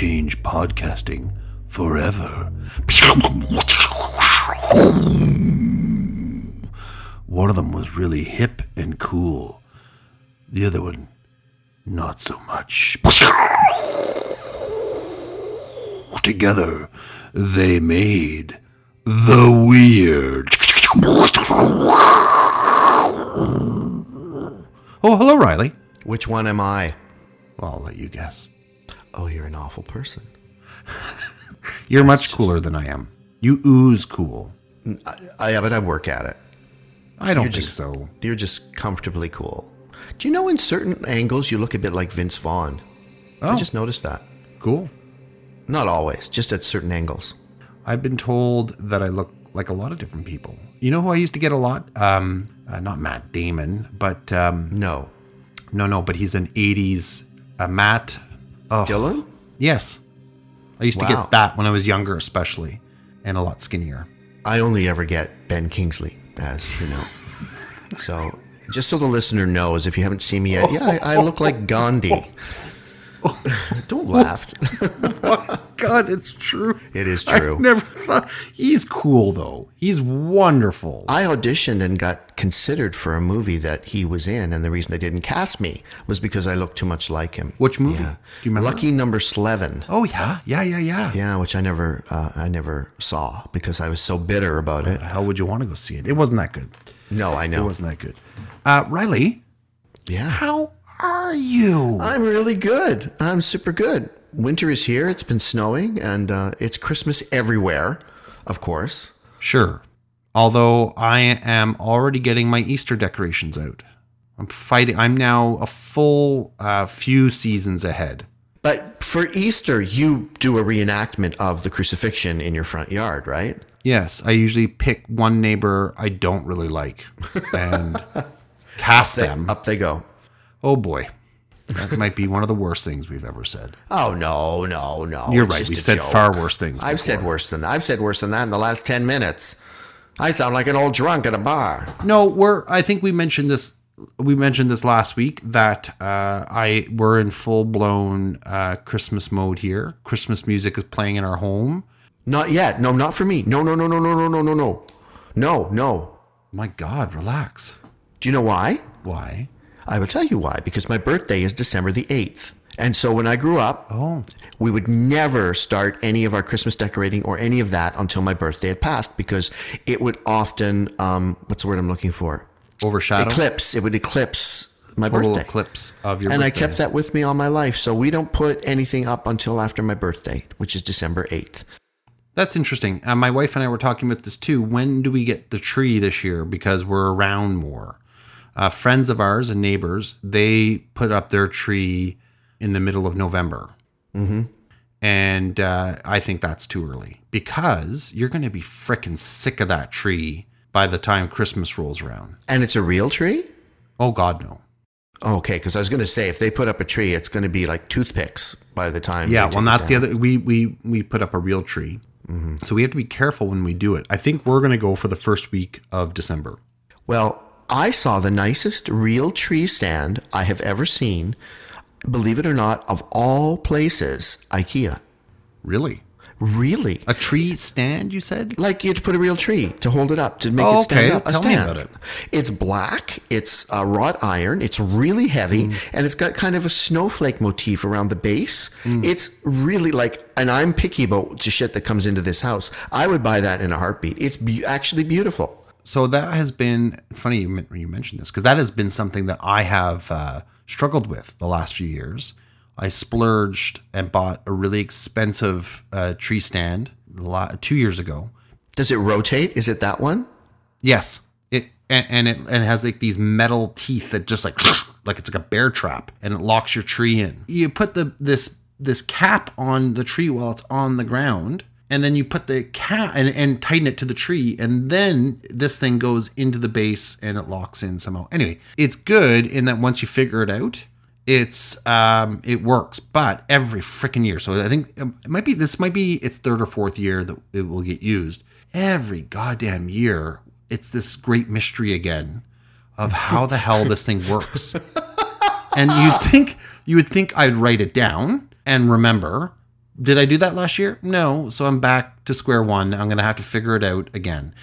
change podcasting forever. One of them was really hip and cool. The other one, not so much. Together, they made the weird. Oh, hello, Riley. Which one am I? Well, I'll let you guess. Oh, you're an awful person. You're much cooler than I am. You ooze cool. I, yeah, but I work at it. I don't You're think just- so. You're just comfortably cool. Do you know in certain angles you look a bit like Vince Vaughn? I Oh. just noticed that. Cool. Not always, just at certain angles. I've been told that I look like a lot of different people. You know who I used to get a lot? Um, uh, not Matt Damon, but um, No. no, no, but he's an '80s uh, Matt. Oh, Dillon? yes. I used to get that when I was younger, especially, and a lot skinnier. I only ever get Ben Kingsley, as you know. so, just so the listener knows, if you haven't seen me yet, yeah, I, I look like Gandhi. Don't laugh. God, it's true. It is true. I never thought he's cool though. He's wonderful. I auditioned and got considered for a movie that he was in, and the reason they didn't cast me was because I looked too much like him. Which movie? Yeah. Do you remember? Lucky Number Slevin. oh yeah, yeah, yeah, yeah. Yeah, which I never, uh, I never saw because I was so bitter about it. How would you want to go see it? It wasn't that good. No, I know It wasn't that good. Uh, Riley, Yeah, how are you? I'm really good. I'm super good. Winter is here. It's been snowing, and uh, it's Christmas everywhere. Of course. Sure. Although I am already getting my Easter decorations out. I'm fighting. I'm now a full uh, few seasons ahead. But for Easter, you do a reenactment of the crucifixion in your front yard, right? Yes, I usually pick one neighbor I don't really like and cast them. Up they go. Oh boy. That might be one of the worst things we've ever said. Oh no, no, no! You're it's right. We've said joke. far worse things. I've said worse than that. I've said worse than that in the last ten minutes. I sound like an old drunk at a bar. No, we're. I think we mentioned this. We mentioned this last week that uh, I we're in full blown uh, Christmas mode here. Christmas music is playing in our home. Not yet. No, not for me. No, no, no, no, no, no, no, no, no, no, no. My God, relax. Do you know why? Why? I will tell you why. Because my birthday is December the eighth, and so when I grew up, Oh, we would never start any of our Christmas decorating or any of that until my birthday had passed because it would often, um, what's the word I'm looking for? overshadow. Eclipse. It would eclipse my little birthday. eclipse of your. and I kept that with me all my life. So we don't put anything up until after my birthday, which is December 8th. That's interesting. Uh, my wife and I were talking about this too. When do we get the tree this year? Because we're around more. Uh, friends of ours and neighbors, they put up their tree in the middle of November. Mm-hmm. And uh, I think that's too early because you're going to be freaking sick of that tree by the time Christmas rolls around. And it's a real tree? Oh, God, no. Okay, because I was going to say if they put up a tree, it's going to be like toothpicks by the time. Yeah, well, that's the other. We we we put up a real tree, so we have to be careful when we do it. I think we're going to go for the first week of December. Well, I saw the nicest real tree stand I have ever seen. Believe it or not, of all places, IKEA. Really, Really? a tree stand? You said? Like you had to put a real tree to hold it up to make Oh, it stand okay. up. A Tell me stand. about it. It's black. It's uh, wrought iron. It's really heavy, Hmm. and it's got kind of a snowflake motif around the base. Hmm. It's really like, and I'm picky about the shit that comes into this house. I would buy that in a heartbeat. It's be- actually beautiful. So that has been. It's funny you you mentioned this because that has been something that I have uh, struggled with the last few years. I splurged and bought a really expensive uh, tree stand a lot, two years ago. Does it rotate? Is it that one? Yes. It and, and it and it has like these metal teeth that just like like it's like a bear trap and it locks your tree in. You put the this this cap on the tree while it's on the ground and then you put the cat and, and tighten it to the tree and then this thing goes into the base and it locks in somehow. Anyway, it's good in that once you figure it out, it's um it works but every freaking year so i think um, it might be this might be its third or fourth year that it will get used every goddamn year it's this great mystery again of how the hell this thing works. and you think you would think I'd write it down and remember. Did I do that last year? No. So I'm back to square one. I'm going to have to figure it out again.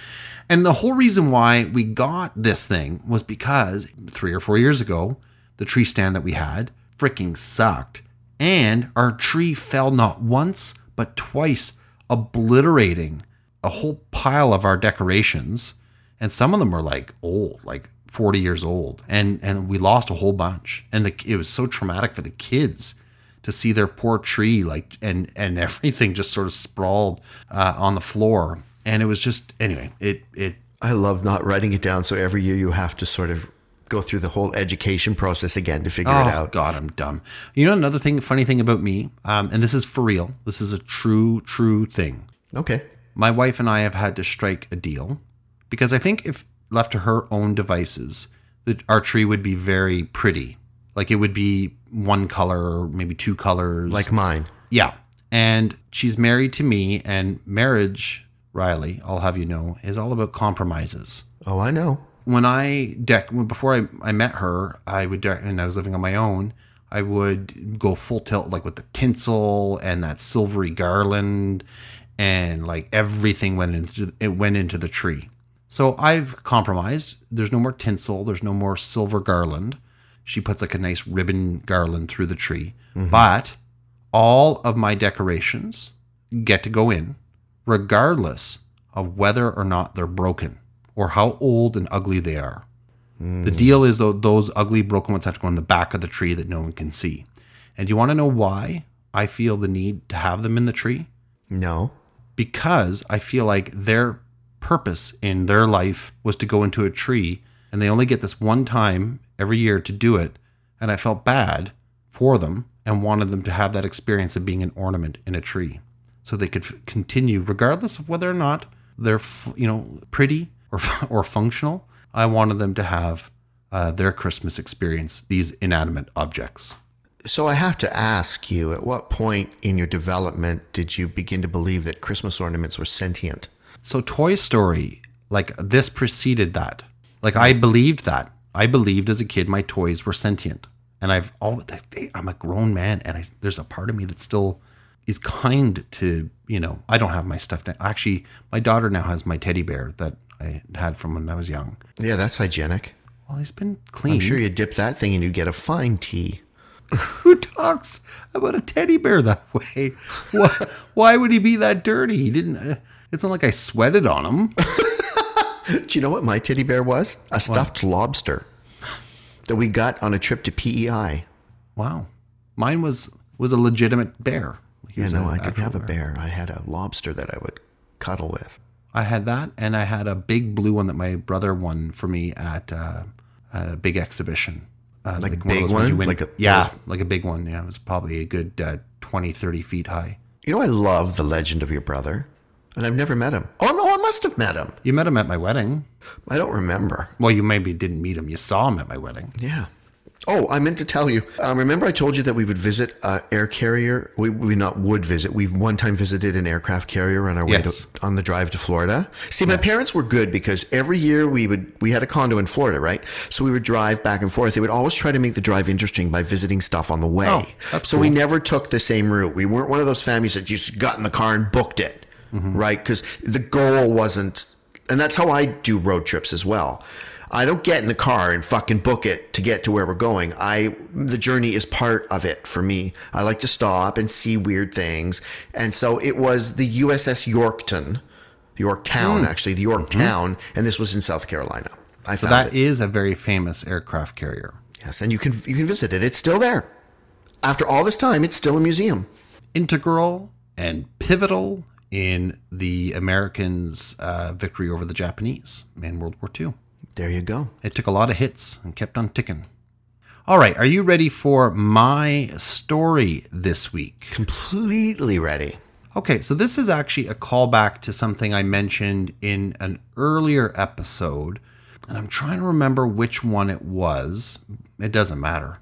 And the whole reason why we got this thing was because three or four years ago, the tree stand that we had freaking sucked. And our tree fell not once, but twice, obliterating a whole pile of our decorations. And some of them were like old, like 40 years old. And and we lost a whole bunch. And the, it was so traumatic for the kids to see their poor tree like and and everything just sort of sprawled uh, on the floor. And it was just anyway, it it I love not writing it down. So every year you have to sort of go through the whole education process again to figure oh it out. God, I'm dumb. You know another thing, funny thing about me, um, and this is for real. This is a true, true thing. Okay. my wife and I have had to strike a deal because I think if left to her own devices, that our tree would be very pretty. Like it would be one color or maybe two colors. Like mine. yeah. And she's married to me, and marriage, Riley, I'll have you know, is all about compromises. Oh, I know. When I deck before I, I met her, I would deck, and I was living on my own. I would go full tilt like with the tinsel and that silvery garland and like everything went into it went into the tree. So I've compromised. There's no more tinsel, there's no more silver garland. She puts like a nice ribbon garland through the tree. But all of my decorations get to go in regardless of whether or not they're broken or how old and ugly they are. The hmm. deal is though those ugly broken ones have to go in the back of the tree that no one can see. And do you want to know why I feel the need to have them in the tree? No. Because I feel like their purpose in their life was to go into a tree and they only get this one time every year to do it. And I felt bad for them and wanted them to have that experience of being an ornament in a tree so they could f- continue regardless of whether or not they're f- you know pretty or fu- or functional. I wanted them to have uh, their Christmas experience, these inanimate objects. So I have to ask you, at what point in your development did you begin to believe that Christmas ornaments were sentient? So Toy Story, like this preceded that. Like I believed that. I believed as a kid my toys were sentient, and I've always I'm a grown man, and I, there's a part of me that still is kind to you know. I don't have my stuff now. Actually, my daughter now has my teddy bear that I had from when I was young. Yeah, that's hygienic. Well, he's been cleaned. I'm sure you dip that thing and you'd get a fine tea. Who talks about a teddy bear that way? Why, why would he be that dirty? He didn't. Uh, it's not like I sweated on him. Do you know what my teddy bear was? A stuffed lobster that we got on a trip to PEI. Wow, mine was was a legitimate bear. He Yeah, no, I didn't have a bear. I had a lobster that I would cuddle with. I had that, and I had a big blue one that my brother won for me at, uh, at a big exhibition. Uh, Like a of big one? win- Like a- yeah, like a big one. Yeah, it was probably a good uh, 20, 30 feet high. You know, I love the legend of your brother, and I've never met him. Oh, no, must have met him. You met him at my wedding. I don't remember. Well, you maybe didn't meet him. You saw him at my wedding. Yeah. Oh, I meant to tell you. Um, remember, I told you that we would visit uh, air carrier. We, we not would visit. We've one time visited an aircraft carrier on our way Yes. to, on the drive to Florida. See, my parents were good because every year we would we had a condo in Florida, right? So we would drive back and forth. They would always try to make the drive interesting by visiting stuff on the way. Oh, so we never took the same route. We weren't one of those families that just got in the car and booked it, Mm-hmm. right? Because the goal wasn't, and that's how I do road trips as well. I don't get in the car and fucking book it to get to where we're going. I the journey is part of it for me. I like to stop and see weird things. And so it was the USS Yorkton, Yorktown actually, the Yorktown, and this was in South Carolina. I found That it. is a very famous aircraft carrier. Yes, and you can you can visit it. It's still there. After all this time, it's still a museum. Integral and pivotal in the Americans' uh, victory over the Japanese in World War II. There you go. It took a lot of hits and kept on ticking. All right, are you ready for my story this week? Completely ready. Okay, so this is actually a callback to something I mentioned in an earlier episode, and I'm trying to remember which one it was. It doesn't matter,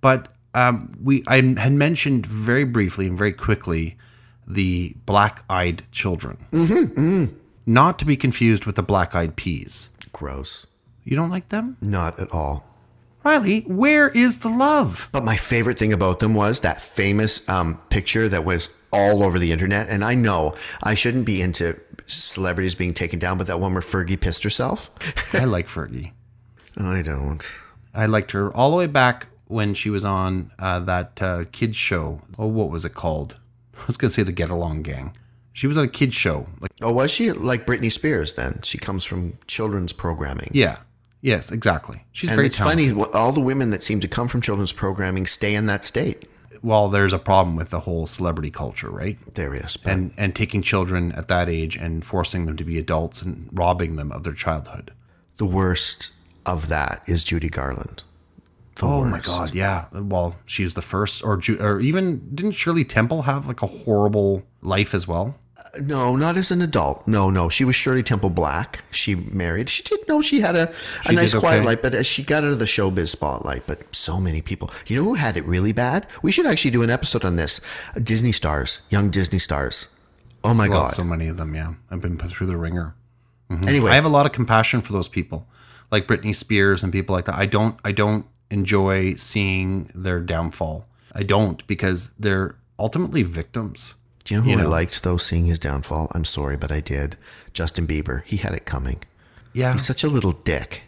but um, we I had mentioned very briefly and very quickly the black-eyed children, not to be confused with the black-eyed peas. Gross. You don't like them? Not at all. Riley, where is the love? But my favorite thing about them was that famous um, picture that was all over the internet. And I know I shouldn't be into celebrities being taken down, but that one where Fergie pissed herself. I like Fergie. I don't. I liked her all the way back when she was on uh, that uh, kids show. Oh, what was it called? I was gonna say the Get Along Gang. She was on a kids show. Like, Oh, was she like Britney Spears then? She comes from children's programming. yeah, yes, exactly. She's And very it's talented. funny, all the women that seem to come from children's programming stay in that state. Well, there's a problem with the whole celebrity culture, right? There is. And and taking children at that age and forcing them to be adults and robbing them of their childhood. the worst of that is Judy Garland. The Oh my god, yeah. Well, she was the first, or Ju- or even didn't Shirley Temple have like a horrible life as well? Uh, no, not as an adult. No, no. She was Shirley Temple Black. She married. She did know she had a, a She nice did quiet life, but as she got out of the showbiz spotlight. But so many people. You know who had it really bad? We should actually do an episode on this. Disney stars, young Disney stars. Oh my Well, god. so many of them, yeah. I've been put through the wringer. Mm-hmm. anyway, I have a lot of compassion for those people, like Britney Spears and people like that. I don't, I don't enjoy seeing their downfall. I don't because they're ultimately victims. do you know who you I know. liked though? Seeing his downfall. I'm sorry, but I did. Justin Bieber. He had it coming. Yeah, He's such a little dick.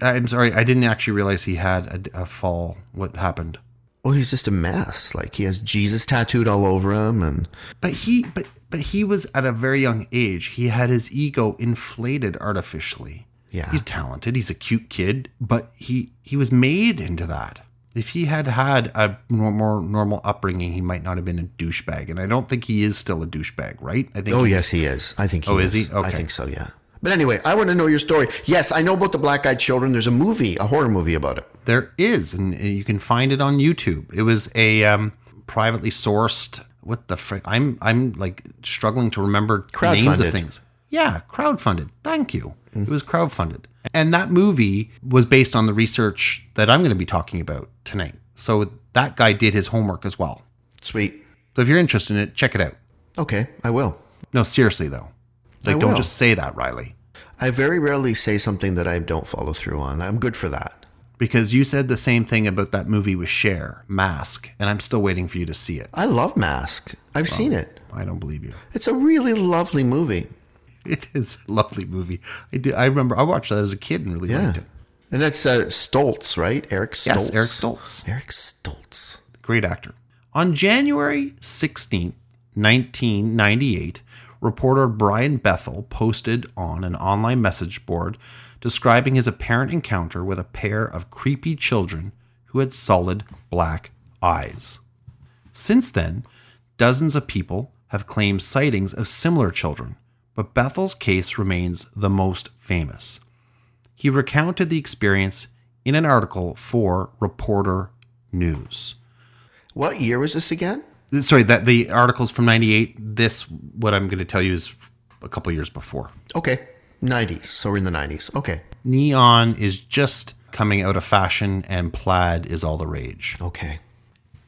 I'm sorry, I didn't actually realize he had a, a fall. What happened? Well, he's just a mess. Like he has Jesus tattooed all over him, and But he, but but he was at a very young age. He had his ego inflated artificially. Yeah. he's talented. He's a cute kid, but he he was made into that. If he had had a more normal upbringing, he might not have been a douchebag. And I don't think he is still a douchebag, right? I think. oh yes, he is. I think. He Oh, is he? I think so. Yeah. But anyway, I want to know your story. Yes, I know about the black-eyed children. There's a movie, a horror movie about it. There is, and you can find it on YouTube. It was a um, privately sourced. What the frick? I'm I'm like struggling to remember names of things. Yeah, crowdfunded. Thank you. It was crowdfunded, and that movie was based on the research that I'm going to be talking about tonight. So that guy did his homework as well. Sweet. So if you're interested in it, check it out. Okay, I will. No, seriously though, like don't just say that, Riley, I very rarely say something that I don't follow through on. I'm good for that. because you said the same thing about that movie with Cher, Mask, and I'm still waiting for you to see it. I love Mask. I've seen it. I don't believe you. It's a really lovely movie. It is a lovely movie. I do. I remember I watched that as a kid and really Yeah. liked it. And that's uh, Stoltz, right? Eric Stoltz. Yes, Eric Stoltz, Eric Stoltz. great actor. On January 16th, 1998, reporter Brian Bethel posted on an online message board describing his apparent encounter with a pair of creepy children who had solid black eyes. Since then, dozens of people have claimed sightings of similar children, but Bethel's case remains the most famous. He recounted the experience in an article for Reporter News. What year was this again? Sorry, that the article's from 98. This, what I'm going to tell you, is a couple years before. Okay. 90s. So we're in the 90s. Okay. Neon is just coming out of fashion, and plaid is all the rage. Okay.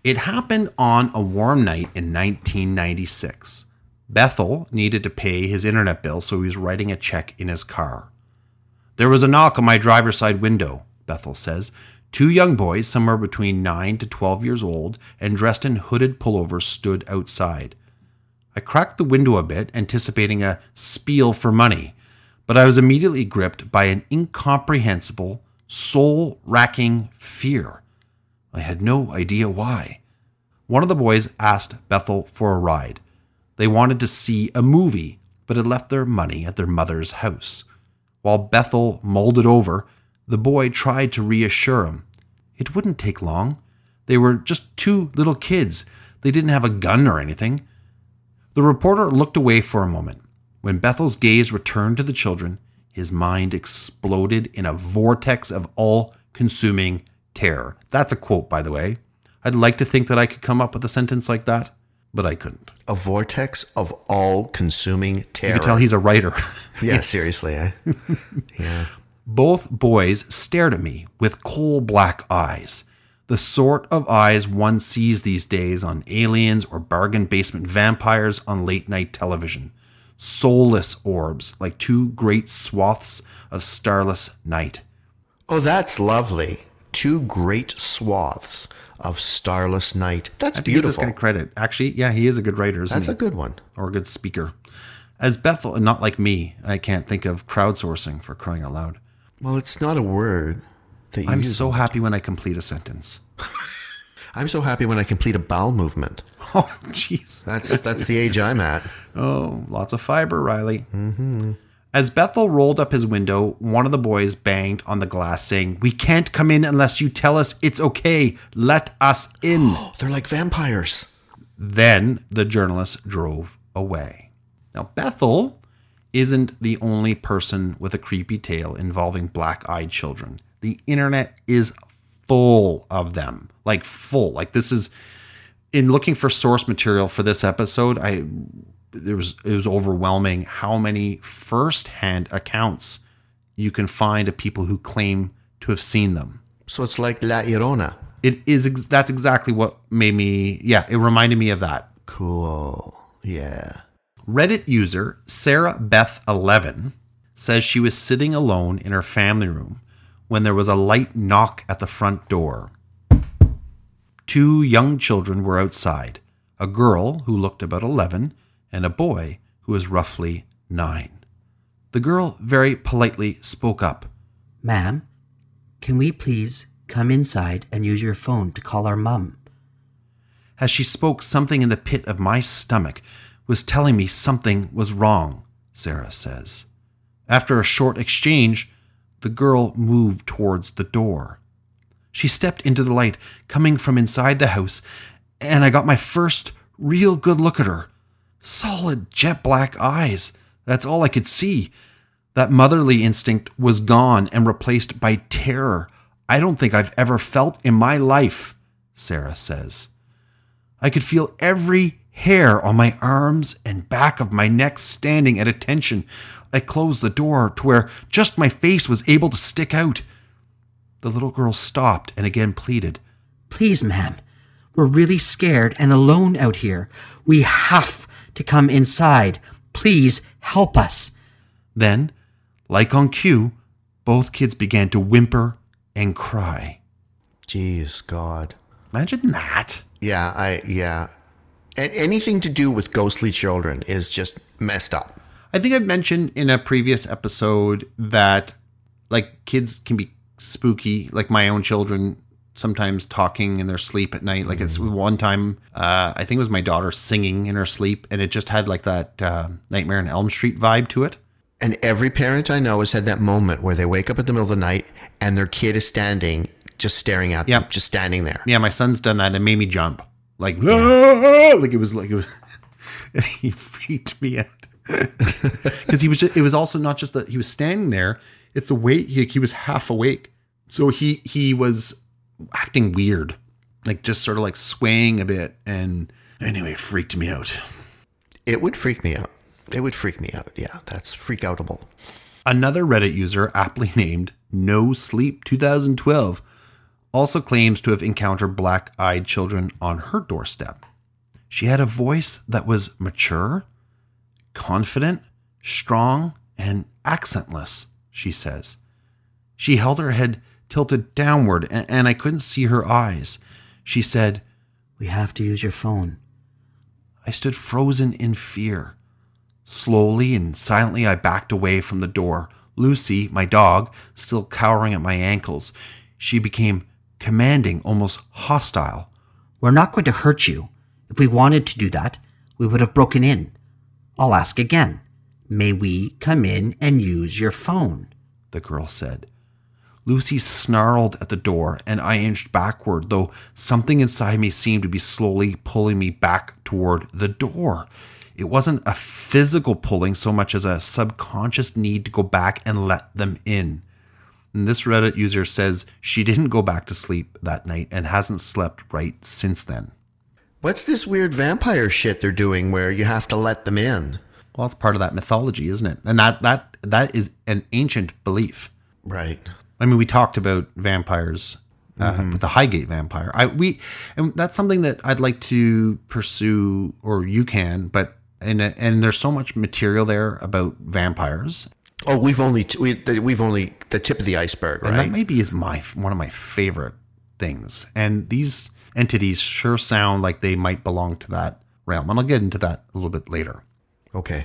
It happened on a warm night in 1996. Bethel needed to pay his internet bill, so he was writing a check in his car. There was a knock on my driver's side window, Bethel says. Two young boys, somewhere between 9 to 12 years old and dressed in hooded pullovers, stood outside. I cracked the window a bit, anticipating a spiel for money, but I was immediately gripped by an incomprehensible, soul racking fear. I had no idea why. One of the boys asked Bethel for a ride. They wanted to see a movie, but had left their money at their mother's house. While Bethel mulled it over, the boy tried to reassure him. It wouldn't take long. They were just two little kids. They didn't have a gun or anything. The reporter looked away for a moment. When Bethel's gaze returned to the children, his mind exploded in a vortex of all consuming terror. That's a quote, by the way. I'd like to think that I could come up with a sentence like that, but I couldn't. A vortex of all consuming terror. You can tell he's a writer. yeah, seriously. Eh? yeah. Both boys stared at me with coal black eyes, the sort of eyes one sees these days on aliens or bargain basement vampires on late night television. Soulless orbs like two great swaths of starless night. Oh, that's lovely. Two great swaths of starless night. That's To give this guy credit. Actually, yeah, he is a good writer, isn't That's he? a good one. or a good speaker. As Bethel, and not like me, I can't think of crowdsourcing for crying out loud. Well, it's not a word that you I'm so happy when I complete a sentence. I'm so happy when I complete a bowel movement. Oh, jeez. That's that's the age I'm at. Oh, lots of fiber, Riley. Mm-hmm. As Bethel rolled up his window, one of the boys banged on the glass, saying, We can't come in unless you tell us it's okay. Let us in. They're like vampires. Then the journalist drove away. Now, Bethel isn't the only person with a creepy tale involving black eyed children. The internet is full of them. Like, full. Like, this is. In looking for source material for this episode, I there was it was overwhelming how many first-hand accounts you can find of people who claim to have seen them So it's like La Llorona. it is ex- that's exactly what made me yeah it reminded me of that Cool. Yeah. reddit user sarah beth 11 says she was sitting alone in her family room when there was a light knock at the front door two young children were outside a girl who looked about 11 and a boy who was roughly 9 the girl very politely spoke up Ma'am, can we please come inside and use your phone to call our mum? As she spoke, something in the pit of my stomach was telling me something was wrong, Sarah says. After a short exchange, the girl moved towards the door. She stepped into the light coming from inside the house, and I got my first real good look at her. Solid jet black eyes. That's all I could see. That motherly instinct was gone and replaced by terror I don't think I've ever felt in my life, Sarah says. I could feel every hair on my arms and back of my neck standing at attention. I closed the door to where just my face was able to stick out. The little girl stopped and again pleaded. Please, ma'am, we're really scared and alone out here. We have to come inside. Please help us. Then, like on cue, both kids began to whimper and cry. Jeez, God. Imagine that. Yeah, I yeah. And anything to do with ghostly children is just messed up. I think I've mentioned in a previous episode that like kids can be spooky, like my own children sometimes talking in their sleep at night. Like it's one time, uh, I think it was my daughter singing in her sleep, and it just had like that uh, Nightmare on Elm Street vibe to it. And every parent I know has had that moment where they wake up at the middle of the night and their kid is standing, just staring at them, just standing there. Yeah, my son's done that and it made me jump. Like, "Ah!" like it was like it was. he freaked me out because he was. Just, it was also not just that he was standing there. It's the way he, he was half awake, so he he was acting weird, like just sort of like swaying a bit. And anyway, freaked me out. It would freak me out. It would freak me out. Yeah, that's freak outable. Another Reddit user, aptly named No Sleep 2012, also claims to have encountered black eyed children on her doorstep. She had a voice that was mature, confident, strong, and accentless, she says. She held her head tilted downward, and, and I couldn't see her eyes. She said, We have to use your phone. I stood frozen in fear. Slowly and silently, I backed away from the door. Lucy, my dog, still cowering at my ankles. She became commanding, almost hostile. We're not going to hurt you. If we wanted to do that, we would have broken in. I'll ask again. May we come in and use your phone? the girl said. Lucy snarled at the door, and I inched backward, though something inside me seemed to be slowly pulling me back toward the door. It wasn't a physical pulling so much as a subconscious need to go back and let them in. And this Reddit user says she didn't go back to sleep that night and hasn't slept right since then. What's this weird vampire shit they're doing where you have to let them in? Well, it's part of that mythology, isn't it? And that that that is an ancient belief. Right. I mean, we talked about vampires uh, with the Highgate vampire. I we and that's something that I'd like to pursue, or you can. But and and there's so much material there about vampires. Oh, we've only t- we we've only the tip of the iceberg, And right? that maybe is my one of my favorite things. And these entities sure sound like they might belong to that realm. And I'll get into that a little bit later. okay.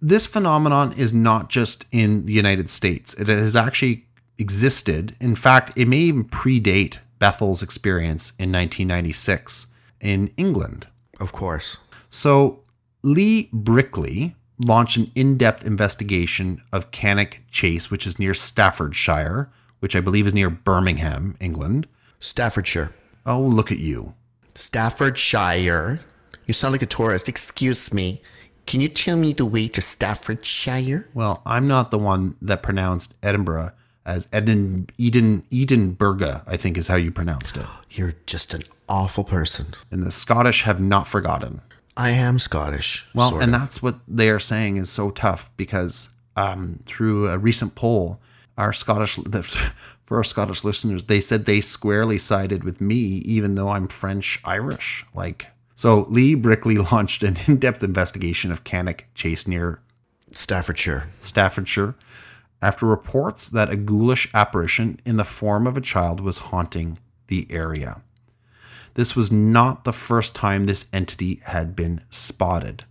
This phenomenon is not just in the United States. It has actually existed. In fact, it may even predate Bethel's experience in 1996 in England. Of course. So Lee Brickley launched an in-depth investigation of Cannock Chase, which is near Staffordshire, which I believe is near Birmingham, England. Staffordshire. Oh, look at you. Staffordshire. You sound like a tourist. Excuse me. Can you tell me the way to Staffordshire? Well, I'm not the one that pronounced Edinburgh as Eden Eden Edinburgh, I think is how you pronounced it. You're just an awful person. And the Scottish have not forgotten. I am Scottish. Well, and of. that's what they are saying is so tough because um, through a recent poll, our Scottish the, for our Scottish listeners, they said they squarely sided with me, even though I'm French Irish. Like so, Lee Brickley launched an in-depth investigation of Cannock Chase near Staffordshire. Staffordshire after reports that a ghoulish apparition in the form of a child was haunting the area. This was not the first time this entity had been spotted.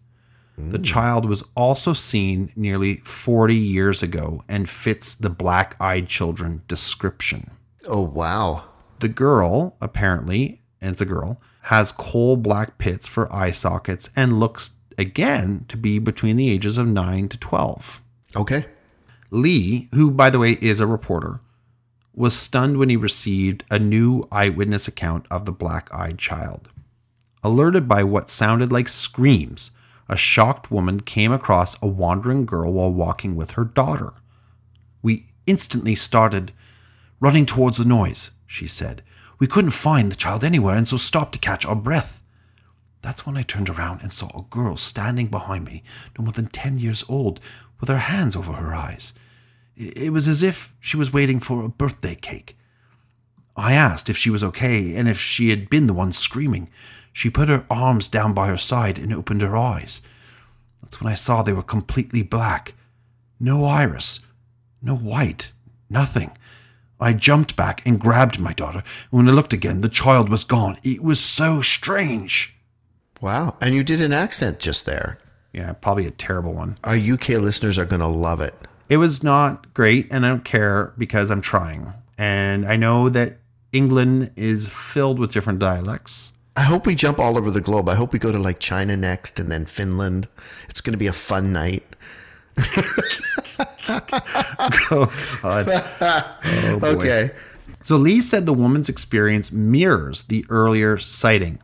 The hmm. child was also seen nearly 40 years ago and fits the black eyed children description. Oh wow. The girl, apparently, and it's a girl, has coal black pits for eye sockets and looks again to be between the ages of 9 to 12. Okay. Lee, who, by the way, is a reporter, was stunned when he received a new eyewitness account of the black eyed child. Alerted by what sounded like screams, a shocked woman came across a wandering girl while walking with her daughter. We instantly started running towards the noise, she said. We couldn't find the child anywhere and so stopped to catch our breath. That's when I turned around and saw a girl standing behind me, no more than 10 years old, with her hands over her eyes. It was as if she was waiting for a birthday cake. I asked if she was okay and if she had been the one screaming. She put her arms down by her side and opened her eyes. That's when I saw they were completely black. No iris, no white, nothing. I jumped back and grabbed my daughter. When I looked again, the child was gone. It was so strange. Wow. And you did an accent just there. Yeah, probably a terrible one. Our UK listeners are going to love it. It was not great, and I don't care because I'm trying. And I know that England is filled with different dialects. I hope we jump all over the globe. I hope we go to like China next and then Finland. It's going to be a fun night. oh, God. Oh, boy. Okay. So Lee said the woman's experience mirrors the earlier sighting.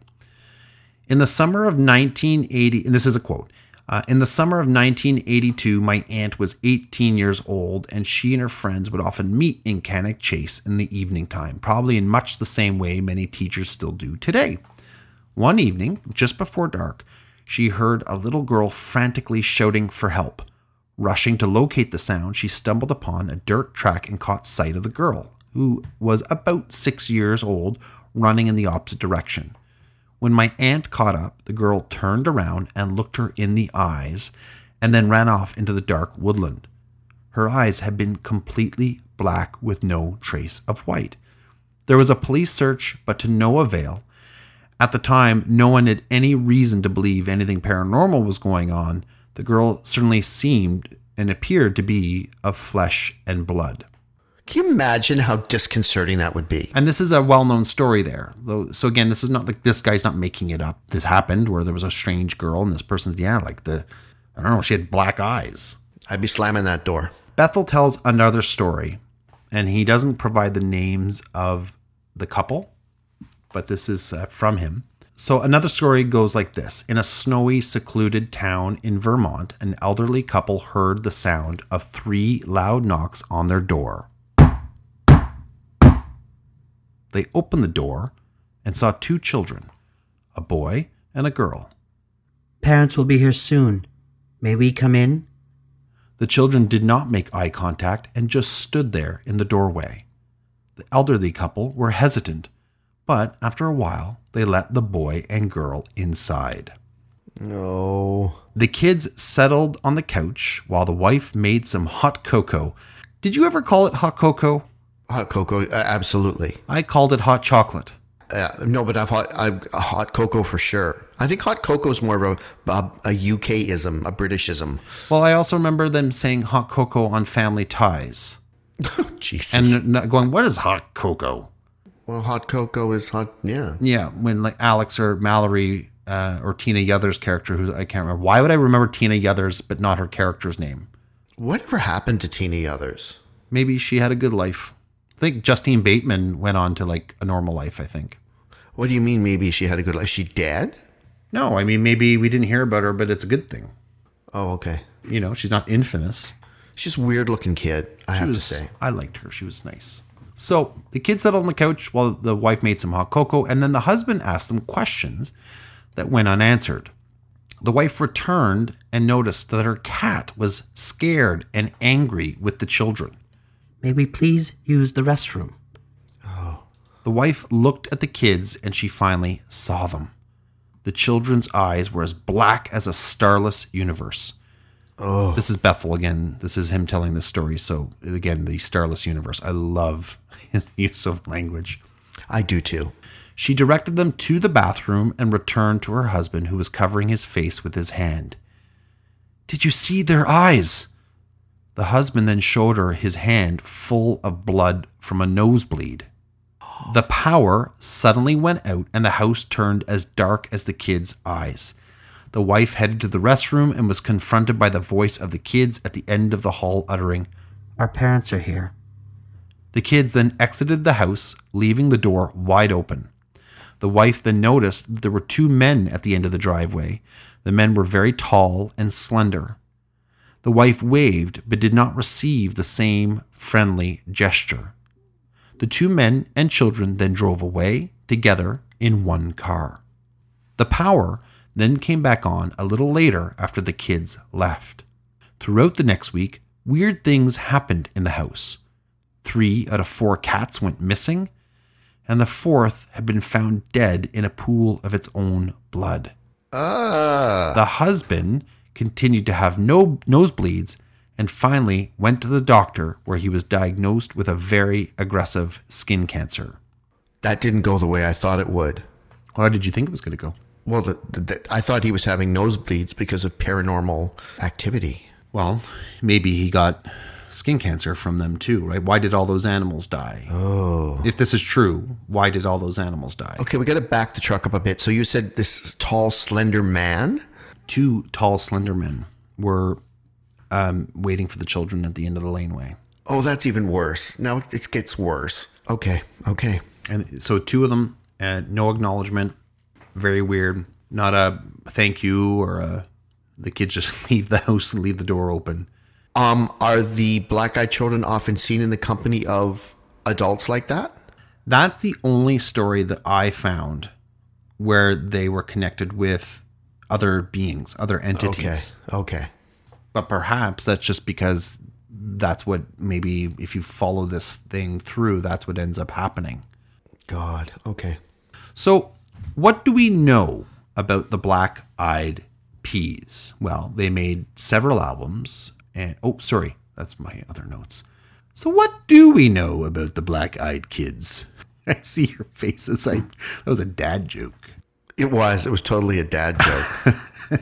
In the summer of 1980, and this is a quote. Uh, in the summer of 1982, my aunt was 18 years old, and she and her friends would often meet in Cannock Chase in the evening time, probably in much the same way many teachers still do today. One evening, just before dark, she heard a little girl frantically shouting for help. Rushing to locate the sound, she stumbled upon a dirt track and caught sight of the girl, who was about six years old, running in the opposite direction. When my aunt caught up, the girl turned around and looked her in the eyes and then ran off into the dark woodland. Her eyes had been completely black with no trace of white. There was a police search, but to no avail. At the time, no one had any reason to believe anything paranormal was going on. The girl certainly seemed and appeared to be of flesh and blood. Can you imagine how disconcerting that would be? And this is a well-known story there. So again, this is not like this guy's not making it up. This happened where there was a strange girl, and this person's yeah, like the I don't know, she had black eyes. I'd be slamming that door. Bethel tells another story, and he doesn't provide the names of the couple, but this is uh, from him. So another story goes like this In a snowy, secluded town in Vermont, an elderly couple heard the sound of three loud knocks on their door. They opened the door and saw two children, a boy and a girl. Parents will be here soon. May we come in? The children did not make eye contact and just stood there in the doorway. The elderly couple were hesitant, but after a while, they let the boy and girl inside. No. The kids settled on the couch while the wife made some hot cocoa. Did you ever call it hot cocoa? Hot cocoa, uh, absolutely. I called it hot chocolate. Uh, no, but I've hot, I've hot cocoa for sure. I think hot cocoa is more of a, a, a UKism, a Britishism. Well, I also remember them saying hot cocoa on family ties Jesus. and going, What is hot cocoa? well, hot cocoa is hot. Yeah. Yeah, when like Alex or Mallory uh, or Tina Yothers' character, who I can't remember. Why would I remember Tina Yothers but not her character's name? Whatever happened to Tina Yothers? Maybe she had a good life. I think Justine Bateman went on to like a normal life, I think. What do you mean? Maybe she had a good life. Is she dead? No, I mean, maybe we didn't hear about her, but it's a good thing. Oh, okay. You know, she's not infamous. She's a weird looking kid. I have She to say. I liked her. She was nice. So the kids settled on the couch while the wife made some hot cocoa, and then the husband asked them questions that went unanswered. The wife returned and noticed that her cat was scared and angry with the children. May we please use the restroom? Oh. The wife looked at the kids and she finally saw them. The children's eyes were as black as a starless universe. Oh. This is Bethel again. This is him telling this story. So, again, the starless universe. I love his use of language. I do too. She directed them to the bathroom and returned to her husband, who was covering his face with his hand. Did you see their eyes? The husband then showed her his hand full of blood from a nosebleed. The power suddenly went out and the house turned as dark as the kids' eyes. The wife headed to the restroom and was confronted by the voice of the kids at the end of the hall uttering, Our parents are here. The kids then exited the house, leaving the door wide open. The wife then noticed that there were two men at the end of the driveway. The men were very tall and slender. The wife waved, but did not receive the same friendly gesture. The two men and children then drove away together in one car. The power then came back on a little later after the kids left. Throughout the next week, weird things happened in the house. Three out of four cats went missing, and the fourth had been found dead in a pool of its own blood. Ah. The husband continued to have no nosebleeds and finally went to the doctor where he was diagnosed with a very aggressive skin cancer. That didn't go the way I thought it would. How did you think it was going to go? Well, the, the, the, I thought he was having nosebleeds because of paranormal activity. Well, maybe he got skin cancer from them too, right? Why did all those animals die? Oh. If this is true, why did all those animals die? Okay, we got to back the truck up a bit. So you said this tall, slender man? Two tall, slender men were um, waiting for the children at the end of the laneway. Oh, that's even worse. Now it gets worse. Okay, okay. And so two of them, uh, no acknowledgement, very weird. Not a thank you or a the kids just leave the house and leave the door open. Um, are the black-eyed children often seen in the company of adults like that? That's the only story that I found where they were connected with other beings, other entities. Okay, okay. But perhaps that's just because that's what maybe if you follow this thing through, that's what ends up happening. God, okay. So, what do we know about the Black Eyed Peas? Well, they made several albums, and oh, sorry, that's my other notes. So, what do we know about the Black Eyed Kids? I see your faces. I that was a dad joke. It was. It was totally a dad joke.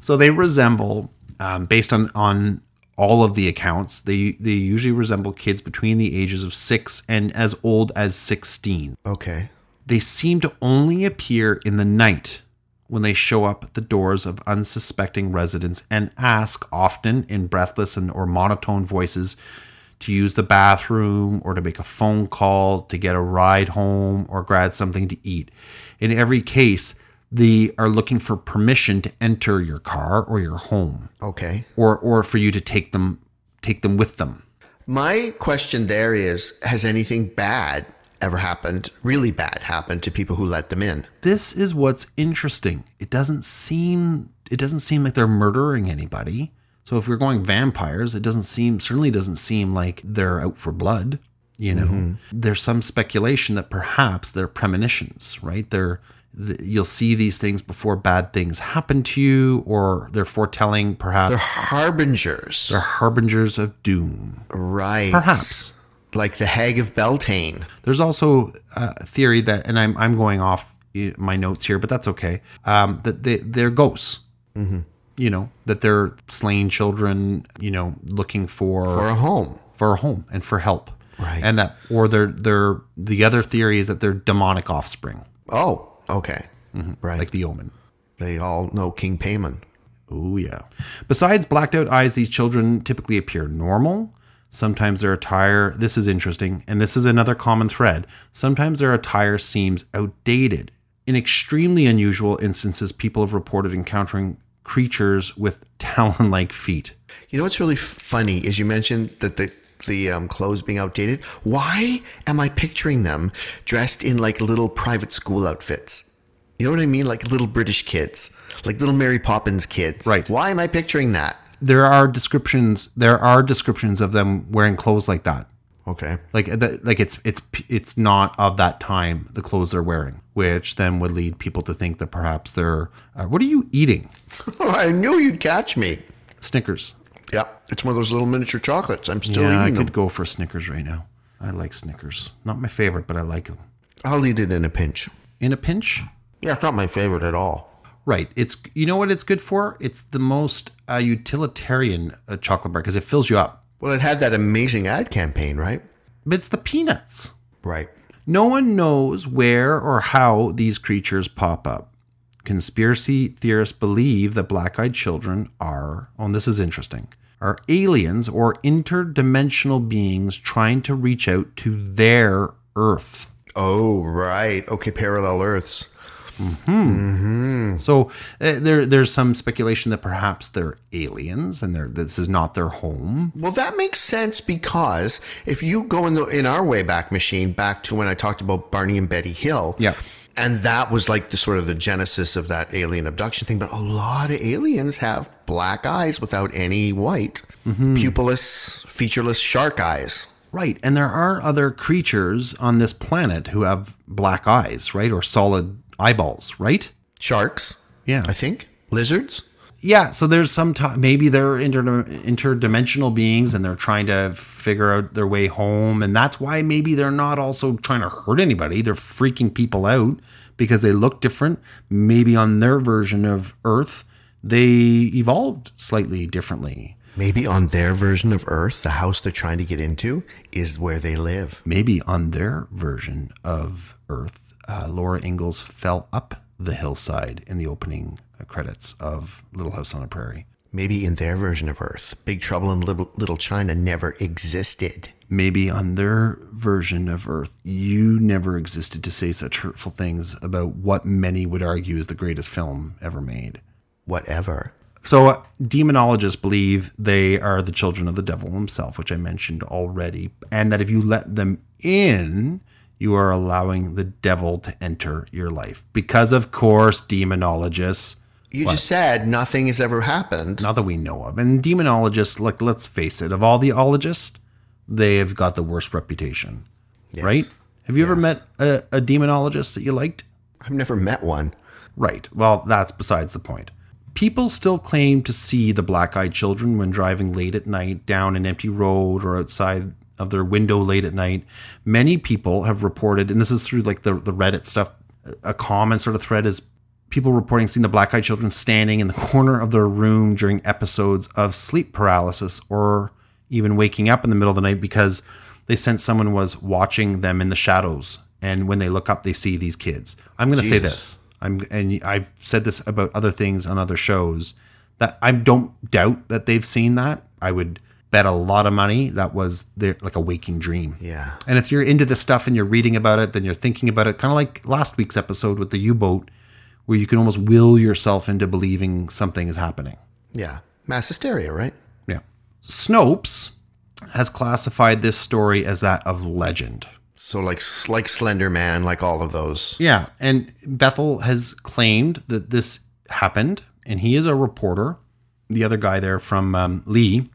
So they resemble, um, based on on all of the accounts, they they usually resemble kids between the ages of six and as old as sixteen. okay. They seem to only appear in the night when they show up at the doors of unsuspecting residents and ask, often in breathless and or monotone voices, to use the bathroom or to make a phone call, to get a ride home or grab something to eat. In every case, they are looking for permission to enter your car or your home Okay. or or for you to take them take them with them. My question there is Has anything bad ever happened, really bad happened to people who let them in? this is what's interesting. It doesn't seem it doesn't seem like they're murdering anybody. So if we're going vampires, it doesn't seem certainly doesn't seem like they're out for blood. You know, there's some speculation that perhaps they're premonitions, right? They're you'll see these things before bad things happen to you, or they're foretelling perhaps They're harbingers. they're harbingers of doom. right. Perhaps. Like the Hag of Beltane. There's also a theory that, and I'm I'm going off eh, my notes here, but that's okay. Um, that they they're ghosts. Mm-hmm. You know that they're slain children. You know, looking for For a home. for a home and for help. Right. And that, or they're they're the other theory is that they're demonic offspring, Oh, okay. Mm-hmm. Right. like the Omen. they all know King Payman. Oh, yeah. Besides blacked out eyes, these children typically appear normal. Sometimes their attire, this is interesting, and this is another common thread. Sometimes their attire seems outdated. In extremely unusual instances, people have reported encountering creatures with talon like feet. You know what's really funny is you mentioned that the the um, clothes being outdated. Why am I picturing them dressed in like little private school outfits? You know what I mean? Like little British kids, like little Mary Poppins kids. Right. Why am I picturing that? There are descriptions, there are descriptions of them wearing clothes like that. Okay. like that like it's it's it's not of that time the clothes they're wearing which then would lead people to think that perhaps they're uh, what are you eating I knew you'd catch me. snickers Yeah, it's one of those little miniature chocolates. I'm still yeah i could them. go for snickers right now i like snickers not my favorite but i like them I'll eat it in a pinch. in a pinch Yeah, it's not my favorite at all. right it's you know what it's good for it's the most uh, utilitarian uh, chocolate bar because it fills you up Well, it had that amazing ad campaign, right? but it's the peanuts Right. No one knows where or how these creatures pop up. Conspiracy theorists believe that black eyed children are, oh, and this is interesting, are aliens or interdimensional beings trying to reach out to their Earth. Oh, right. Okay, parallel Earths. So uh, there, there's some speculation that perhaps they're aliens and they're, this is not their home. Well, that makes sense because if you go in the in our Wayback Machine back to when I talked about Barney and Betty Hill, Yeah. and that was like the sort of the genesis of that alien abduction thing. But a lot of aliens have black eyes without any white, pupilless, featureless shark eyes. Right. And there are other creatures on this planet who have black eyes, right? Or solid eyeballs, right? Sharks, Yeah. I think. Lizards. yeah so there's some time maybe they're inter- interdimensional beings and they're trying to figure out their way home and that's why maybe they're not also trying to hurt anybody they're freaking people out because they look different maybe on their version of earth they evolved slightly differently Maybe on their version of Earth, the house they're trying to get into is where they live. maybe on their version of earth uh, laura ingalls fell up the hillside in the opening credits of little house on the prairie Maybe in their version of Earth, Big Trouble in Little, Little China never existed. maybe on their version of Earth, you never existed to say such hurtful things about what many would argue is the greatest film ever made. Whatever. So, uh, demonologists believe they are the children of the devil himself, which I mentioned already, and that if you let them in, you are allowing the devil to enter your life. Because, of course, demonologists, You just said nothing has ever happened. not that we know of, and demonologists, like, let's face it, of all the ologists, they have got the worst reputation, right? Have you ever met a, a demonologist that you liked? I've never met one. Right. Well, that's besides the point. People still claim to see the black eyed children when driving late at night down an empty road or outside of their window late at night. Many people have reported, and this is through like the, the Reddit stuff, a common sort of thread is people reporting seeing the black eyed children standing in the corner of their room during episodes of sleep paralysis or even waking up in the middle of the night because they sense someone was watching them in the shadows. And when they look up, they see these kids. I'm going to say this. I'm, and I've said this about other things on other shows that I don't doubt that they've seen that. I would bet a lot of money that was their like a waking dream. Yeah. And if you're into this stuff and you're reading about it, then you're thinking about it, kind of like last week's episode with the U-boat, where you can almost will yourself into believing something is happening. Yeah. Mass hysteria, right? Yeah. Snopes has classified this story as that of legend. So like like Slender Man, like all of those. Yeah, and Bethel has claimed that this happened, and he is a reporter. The other guy there from um, Lee,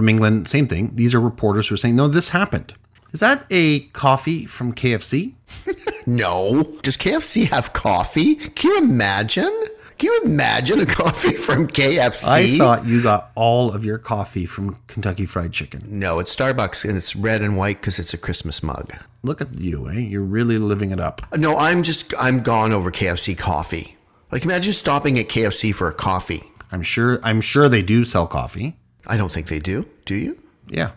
from England, same thing. These are reporters who are saying, no, this happened. Is that a coffee from KFC? No. Does KFC have coffee? Can you imagine? Can you imagine a coffee from KFC? I thought you got all of your coffee from Kentucky Fried Chicken. no, it's Starbucks and it's red and white because it's a Christmas mug. Look at you, eh? You're really living it up. No, I'm just I'm gone over KFC coffee. Like imagine stopping at KFC for a coffee. I'm sure. I'm sure they do sell coffee. I don't think they do. Do you? Yeah,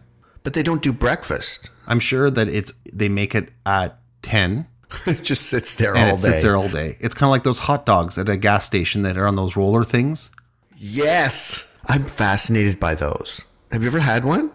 But they don't do breakfast. I'm sure that it's they make it at ten it just sits there and all it day. sits there all day. It's kind of like those hot dogs at a gas station that are on those roller things. Yes. I'm fascinated by those. Have you ever had one?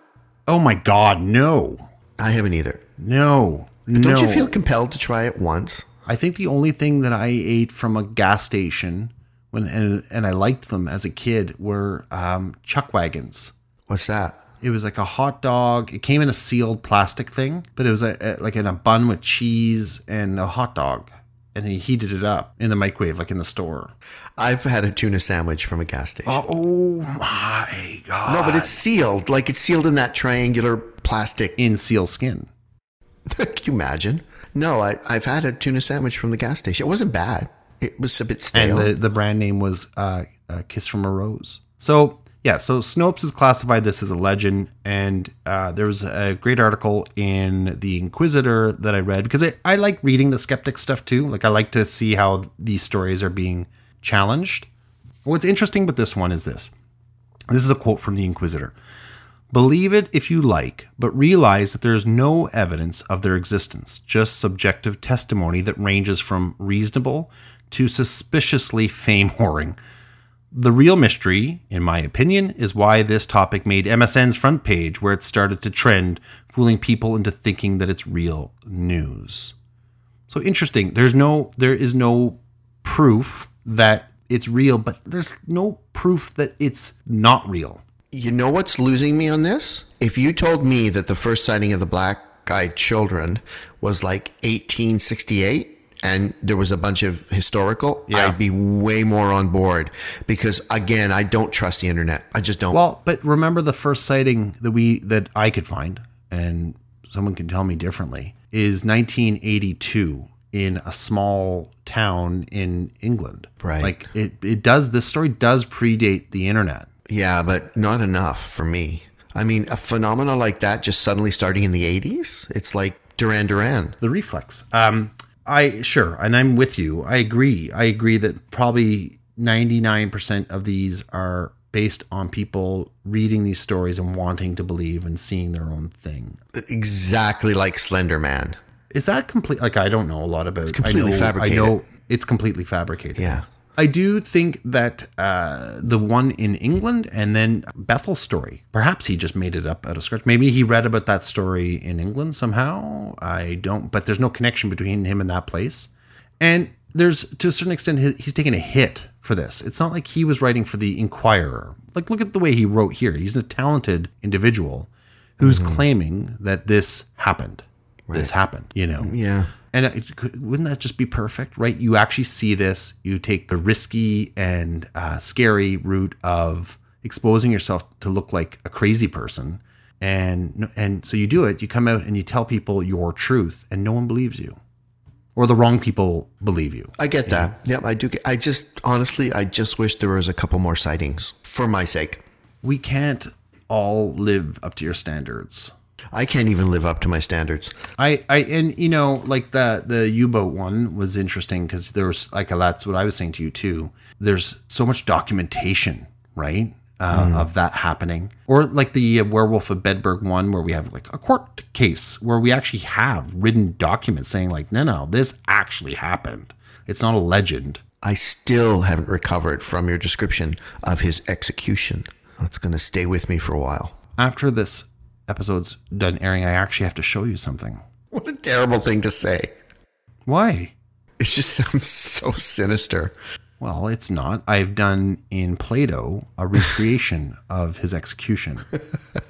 Oh my God, no, I haven't either. no, Don't no. you feel compelled to try it once? I think the only thing that I ate from a gas station when and, and I liked them as a kid were um, chuck wagons. What's that? It was like a hot dog. It came in a sealed plastic thing, but it was a, a- like in a bun with cheese and a hot dog, and he heated it up in the microwave, like in the store. I've had a tuna sandwich from a gas station. Oh my god! no, but it's sealed. Like it's sealed in that triangular plastic. in seal skin. Can you imagine? No, I, I've had a tuna sandwich from the gas station. It wasn't bad. It was a bit stale. and the, the brand name was uh, uh, Kiss from a Rose. So yeah, so Snopes has classified this as a legend, and uh, there was a great article in the Inquisitor that I read because I, I like reading the skeptic stuff too. Like I like to see how these stories are being challenged. What's interesting with this one is this. This is a quote from the Inquisitor. Believe it if you like, but realize that there is no evidence of their existence, just subjective testimony that ranges from reasonable to suspiciously fame whoring. The real mystery, in my opinion, is why this topic made MSN's front page, where it started to trend, fooling people into thinking that it's real news. So interesting. There's no, there is no proof that it's real, but there's no proof that it's not real. You know what's losing me on this? If you told me that the first sighting of the black eyed children was like 1868 and there was a bunch of historical, Yeah. I'd be way more on board because again, I don't trust the internet. I just don't. Well, but remember the first sighting that we that I could find, and someone can tell me differently, is 1982 in a small town in England. Right. Like it, it does. This story does predate the internet. yeah, but not enough for me. I mean, a phenomena like that just suddenly starting in the 80s, it's like Duran Duran. The reflex. Um, I sure, and I'm with you. I agree. I agree that probably 99% of these are based on people reading these stories and wanting to believe and seeing their own thing. Exactly like Slender Man. Is that complete? Like, I don't know a lot about. It's completely I know, fabricated. I know it's completely fabricated. Yeah. I do think that uh, the one in England and then Bethel's story, perhaps he just made it up out of scratch. Maybe he read about that story in England somehow. I don't, but there's no connection between him and that place. And there's, to a certain extent, he's taken a hit for this. It's not like he was writing for the Inquirer. Like, look at the way he wrote here. He's a talented individual who's claiming that this happened. This happened, you know? Yeah. And it, wouldn't that just be perfect, right? You actually see this, you take the risky and uh, scary route of exposing yourself to look like a crazy person, and and so you do it. You come out and you tell people your truth, and no one believes you, or the wrong people believe you. I get that. Yep, I do. I just honestly, I just wish there was a couple more sightings for my sake. We can't all live up to your standards. I can't even live up to my standards. I, I and you know like the the U-boat one was interesting because there was like that's what I was saying to you too. There's so much documentation, right, uh, of that happening, or like the uh, Werewolf of Bedburg one where we have like a court case where we actually have written documents saying like no no this actually happened. It's not a legend. I still haven't recovered from your description of his execution. That's going to stay with me for a while. After this episode's done airing, I actually have to show you something. What a terrible thing to say. Why? It just sounds so sinister. Well, it's not. I've done in Play-Doh a recreation of his execution.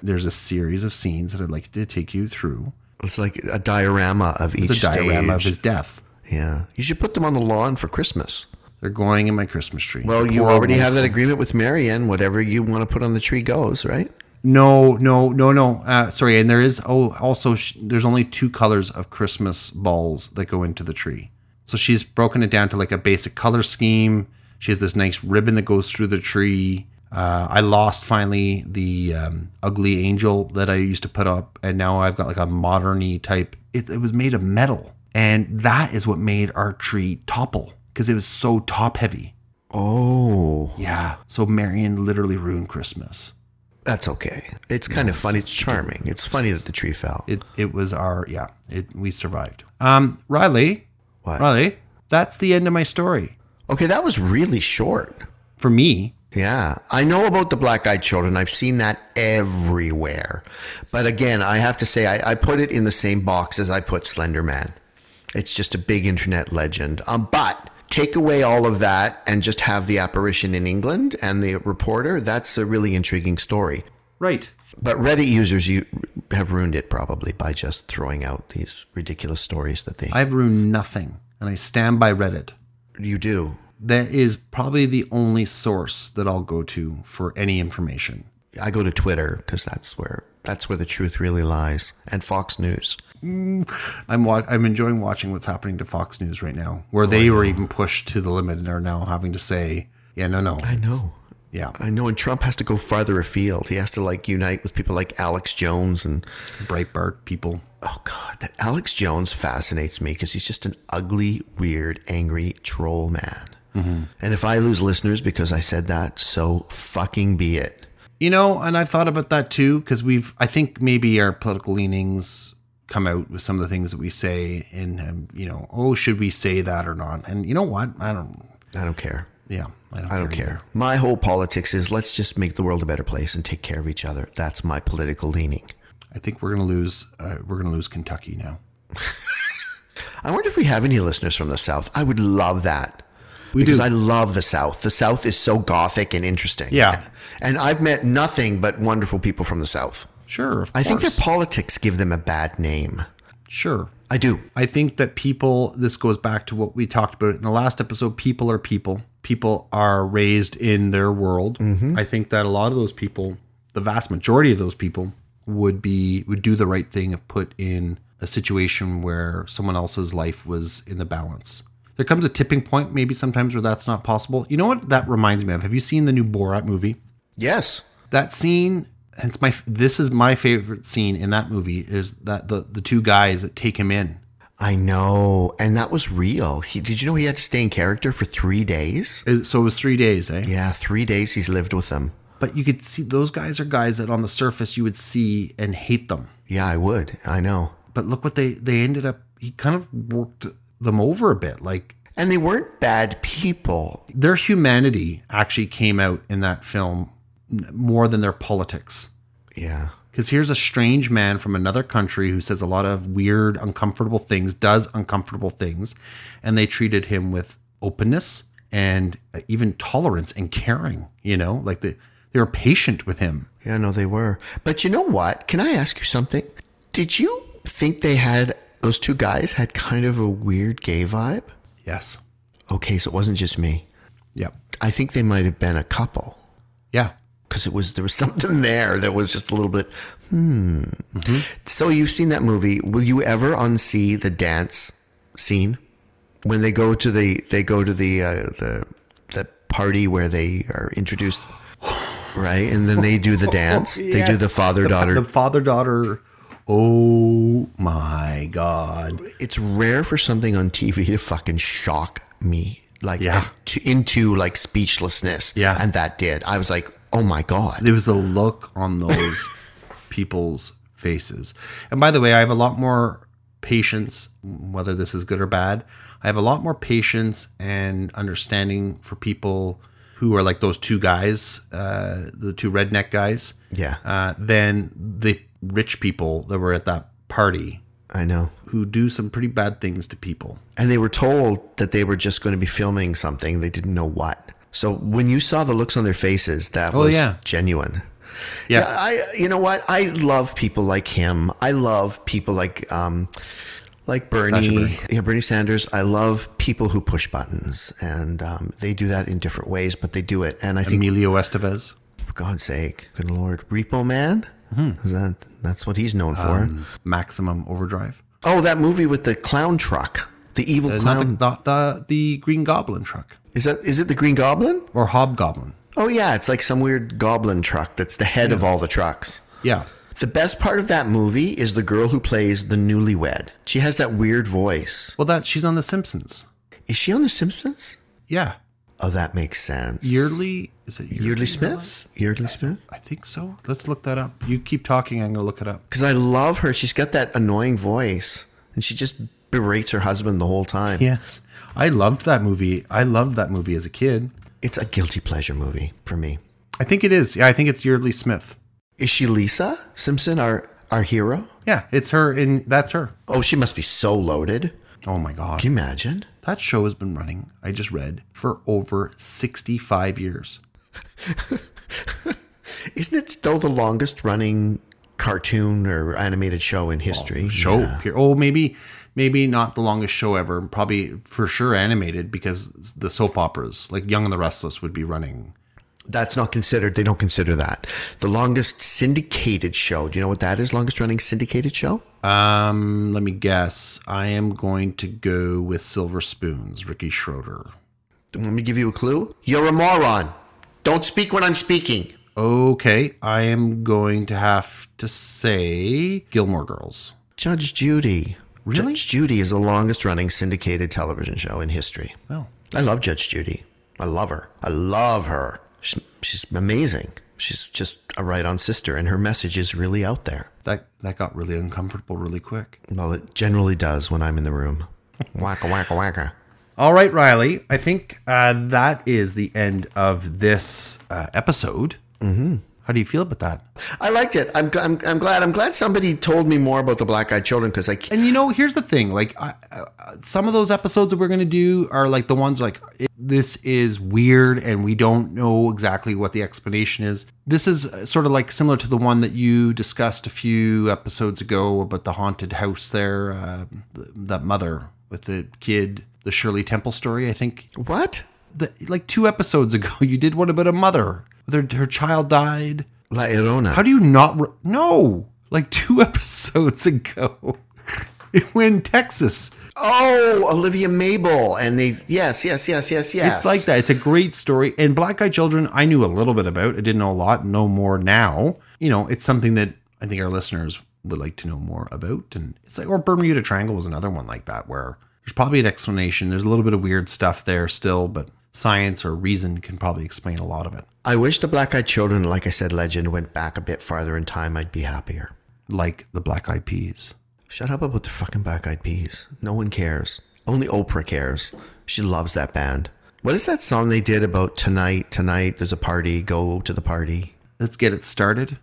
There's a series of scenes that I'd like to take you through. It's like a diorama of each The diorama of his death. Yeah, you should put them on the lawn for Christmas. They're going in my Christmas tree. Well, you already have that agreement with Marianne. Whatever you want to put on the tree goes, right? No, no, no, no. Uh, sorry, and there is oh also sh- there's only two colors of Christmas balls that go into the tree. So she's broken it down to like a basic color scheme. She has this nice ribbon that goes through the tree. Uh, I lost finally the um, ugly angel that I used to put up, and now I've got like a moderny type. It, it was made of metal, and that is what made our tree topple because it was so top heavy. Oh, Yeah. So Marion literally ruined Christmas. That's okay. It's kind of funny. It's charming. It's funny that the tree fell. It it was our yeah. It we survived. Um, Riley, What? Riley, that's the end of my story Okay, that was really short. for me. Yeah, I know about the black eyed children. I've seen that everywhere. But again, I have to say, I, I put it in the same box as I put Slender Man. It's just a big internet legend. Um, but take away all of that and just have the apparition in England and the reporter. That's a really intriguing story. Right. But Reddit users you have ruined it probably by just throwing out these ridiculous stories that they I've ruined nothing, and I stand by Reddit. you do. That is probably the only source that I'll go to for any information. I go to Twitter because that's where that's where the truth really lies, and Fox News. Mm, I'm wa- I'm enjoying watching what's happening to Fox News right now, where oh, they were even pushed to the limit and are now having to say, "Yeah, no, no, I know. yeah, I know, and Trump has to go farther afield. He has to like unite with people like Alex Jones and Breitbart people." oh god, that Alex Jones fascinates me because he's just an ugly, weird, angry troll man. Mm-hmm. And if I lose listeners because I said that, so fucking be it. You know, and I've thought about that too because we've. I think maybe our political leanings come out with some of the things that we say, and um, you know, oh, should we say that or not? And you know what? I don't. I don't care. Yeah, I don't. I don't care. My whole politics is let's just make the world a better place and take care of each other. That's my political leaning. I think we're gonna lose. Uh, we're gonna lose Kentucky now. I wonder if we have any listeners from the South. I would love that. We because do. I love the South. The South is so gothic and interesting. Yeah. And I've met nothing but wonderful people from the South. Sure, of I think their politics give them a bad name. sure. I do. I think that people, this goes back to what we talked about in the last episode. People are people. People are raised in their world. Mm-hmm. I think that a lot of those people, the vast majority of those people, would be would do the right thing if put in a situation where someone else's life was in the balance. There comes a tipping point, maybe sometimes where that's not possible. You know what that reminds me of? Have you seen the new Borat movie? Yes. that scene it's my this is my favorite scene in that movie is that the the two guys that take him in I know. And that was real. He, did you know he had to stay in character for three days? So it was three days eh Yeah, three days he's lived with them. but you could see those guys are guys that on the surface you would see and hate them Yeah, I would. I know. but look what they they ended up he kind of worked them over a bit like And they weren't bad people. their humanity actually came out in that film more than their politics Yeah. Because here's a strange man from another country who says a lot of weird, uncomfortable things, does uncomfortable things, and they treated him with openness and uh, even tolerance and caring. You know, like they they were patient with him. Yeah, no, they were. But you know what? Can I ask you something? Did you think they had those two guys had kind of a weird gay vibe? Yes. Okay, so it wasn't just me. Yep. I think they might have been a couple Yeah. Because it was there was something there that was just a little bit. Hmm. So you've seen that movie. Will you ever unsee the dance scene when they go to the they go to the uh, the the party where they are introduced, right? And then they do the dance. They do the father daughter The father daughter. Oh my God. it's rare for something on TV to fucking shock me like Yeah. into like speechlessness. Yeah. and that did. I was like, oh my god. There was a look on those people's faces. And by the way, I have a lot more patience, whether this is good or bad. I have a lot more patience and understanding for people who are like those two guys, uh, the two redneck guys, Yeah, uh, than the rich people that were at that party I know. who do some pretty bad things to people. And they were told that they were just going to be filming something. They didn't know what. So when you saw the looks on their faces, that Oh, was yeah. genuine. Yeah. I you know what? I love people like him. I love people like um like Bernie, Bernie. yeah, Bernie Sanders. I love people who push buttons, and um, they do that in different ways, but they do it. And I think Emilio Estevez. for God's sake, good lord, Repo Man. Mm-hmm. Is that that's what he's known for? Um, Maximum Overdrive. oh, that movie with the clown truck, the evil Uh, clown. not the, the, the, the Green Goblin truck is that is it the Green Goblin? or Hobgoblin. Oh yeah, it's like some weird goblin truck that's the head of all the trucks. Yeah. The best part of that movie is the girl who plays the newlywed. She has that weird voice. Well, that she's on The Simpsons. Is she on The Simpsons? Yeah. Oh, that makes sense. Yeardley. Is it Yeardley, Yeardley Smith? Yeardley Smith? I think so. Let's look that up. You keep talking. I'm going to look it up. Because I love her. She's got that annoying voice, and she just berates her husband the whole time. Yes. I loved that movie. I loved that movie as a kid. It's a guilty pleasure movie for me. I think it is. Yeah, I think it's Yeardley Smith. Is she Lisa Simpson, our our hero? Yeah, it's her and that's her. Oh, she must be so loaded. Oh my god. Can you imagine? That show has been running, I just read, for over 65 years. Isn't it still the longest running cartoon or animated show in history? Oh, show. Yeah. Here. Oh, maybe maybe not the longest show ever. Probably for sure animated because the soap operas, like Young and the Restless would be running. That's not considered. They don't consider that. The longest syndicated show. Do you know what that is? Longest running syndicated show? Um, let me guess. I am going to go with Silver Spoons, Ricky Schroder. Let me give you a clue. You're a moron. Don't speak when I'm speaking. Okay, I am going to have to say Gilmore Girls. Judge Judy. Really? Judge Judy is the longest running syndicated television show in history. Well, I love Judge Judy. I love her. I love her. She's, she's amazing. She's just a right on sister, and her message is really out there. that that got really uncomfortable really quick. Well, it generally does when I'm in the room. wacka, wacka, wacka. All right, Riley. I think uh, that is the end of this uh, episode. Mm-hmm. How do you feel about that? I liked it. I'm, I'm, I'm glad. I'm glad somebody told me more about the Black Eyed Children because I. And you know, here's the thing: like, I, uh, some of those episodes that we're going to do are like the ones like this is weird, and we don't know exactly what the explanation is. This is uh, sort of like similar to the one that you discussed a few episodes ago about the haunted house there, uh, th- that mother with the kid, the Shirley Temple story. I think What? the, like two episodes ago, you did one about a mother. Her, her child died. La Llorona. How do you not? Re- no, like two episodes ago, in Texas. oh, Olivia Mabel. And they, yes, yes, yes, yes, yes. It's like that. It's a great story. And Black Eyed Children, I knew a little bit about. I didn't know a lot. Know more now. You know, it's something that I think our listeners would like to know more about. And it's like, or Bermuda Triangle was another one like that, where there's probably an explanation. There's a little bit of weird stuff there still, but science or reason can probably explain a lot of it. I wish the Black Eyed Children, like I said, legend went back a bit farther in time. I'd be happier. Like the Black Eyed Peas. Shut up about the fucking Black Eyed Peas. No one cares. Only Oprah cares. She loves that band. What is that song they did about tonight? Tonight, there's a party. Go to the party. Let's get it started.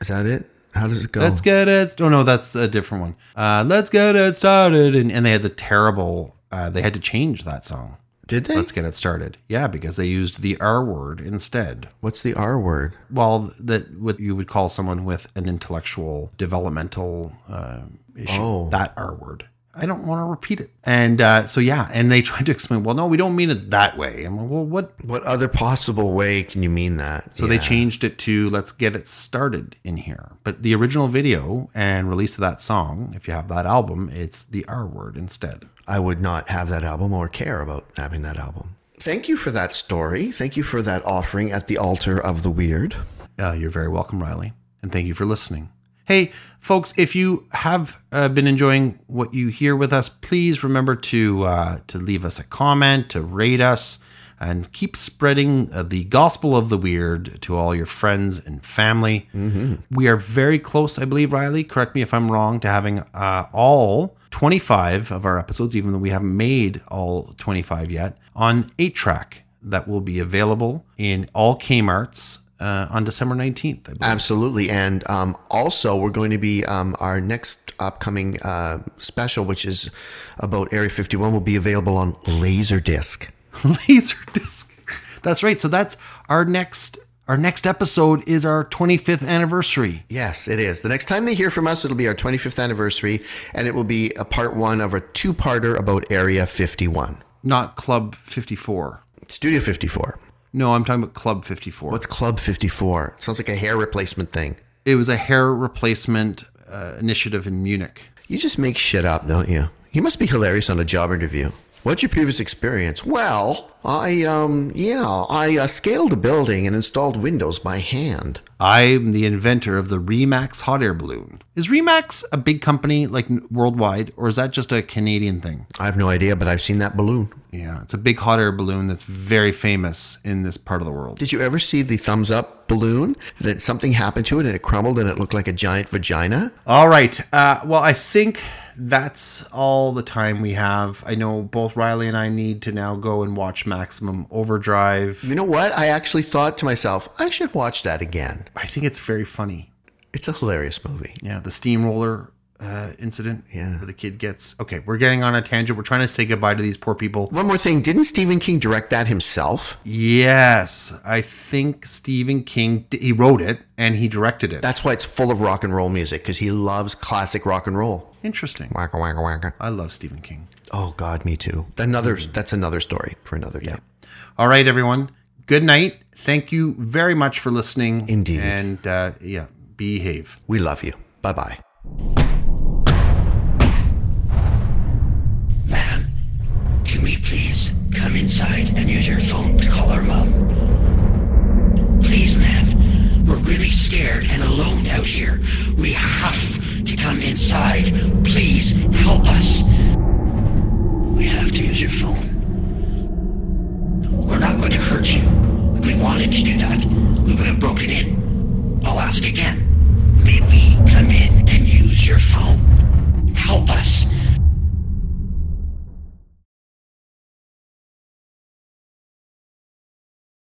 Is that it? How does it go? Let's get it. Oh no, that's a different one. Uh, let's get it started. And, and they had the terrible. Uh, they had to change that song. Did they? Let's get it started. Yeah, because they used the R word instead. What's the R word? Well, that what you would call someone with an intellectual developmental uh, issue. Oh. That R word. I don't want to repeat it. And uh, so yeah, and they tried to explain. Well, no, we don't mean it that way. I'm like, well, what? What other possible way can you mean that? So they changed it to "Let's get it started" in here. But the original video and release of that song, if you have that album, it's the R word instead. I would not have that album or care about having that album. Thank you for that story. Thank you for that offering at the altar of the weird. Uh, you're very welcome, Riley. And thank you for listening. Hey, folks, if you have uh, been enjoying what you hear with us, please remember to uh, to leave us a comment, to rate us, and keep spreading uh, the gospel of the weird to all your friends and family. We are very close, I believe, Riley. Correct me if I'm wrong, to having uh, all 25 of our episodes, even though we haven't made all 25 yet, on 8 track that will be available in all Kmart's uh, on December 19th. I believe. Absolutely. And um, also, we're going to be um, our next upcoming uh, special, which is about Area 51, will be available on Laserdisc. Laserdisc. That's right. So that's our next our next episode is our 25th anniversary. Yes, it is. The next time they hear from us, it'll be our 25th anniversary, and it will be a part one of a two parter about Area 51, Not Club 54. Studio 54. No, I'm talking about Club 54. What's Club 54? Sounds like a hair replacement thing. It was a hair replacement uh, initiative in Munich. You just make shit up, don't you? You must be hilarious on a job interview. What's your previous experience? Well, I, um, yeah, I uh, scaled a building and installed windows by hand. I'm the inventor of the Remax hot air balloon. Is Remax a big company like worldwide, or is that just a Canadian thing? I have no idea, but I've seen that balloon. Yeah, it's a big hot air balloon that's very famous in this part of the world. Did you ever see the thumbs up balloon that something happened to it and it crumbled and it looked like a giant vagina? All right. Uh, well, I think that's all the time we have. I know both Riley and I need to now go and watch Maximum Overdrive. You know what? I actually thought to myself, I should watch that again. I think it's very funny. It's a hilarious movie. Yeah, the steamroller uh, incident. Yeah. Where the kid gets. Okay, we're getting on a tangent. We're trying to say goodbye to these poor people. One more thing, didn't Stephen King direct that himself? Yes, I think Stephen King, he wrote it and he directed it. That's why it's full of rock and roll music because he loves classic rock and roll. Interesting. Waka waka waka. I love Stephen King. Oh God, me too. Another that's another story for another day. All right, everyone. Good night. Thank you very much for listening. Indeed. And uh, yeah, behave. We love you. Bye bye. Ma'am, can we please come inside and use your phone to call our mom? Please, ma'am. We're really scared and alone out here. We have to come inside. Please help us. We have to use your phone. We're not going to hurt you. If we wanted to do that, we would have broken in. I'll ask again. May we come in and use your phone? Help us.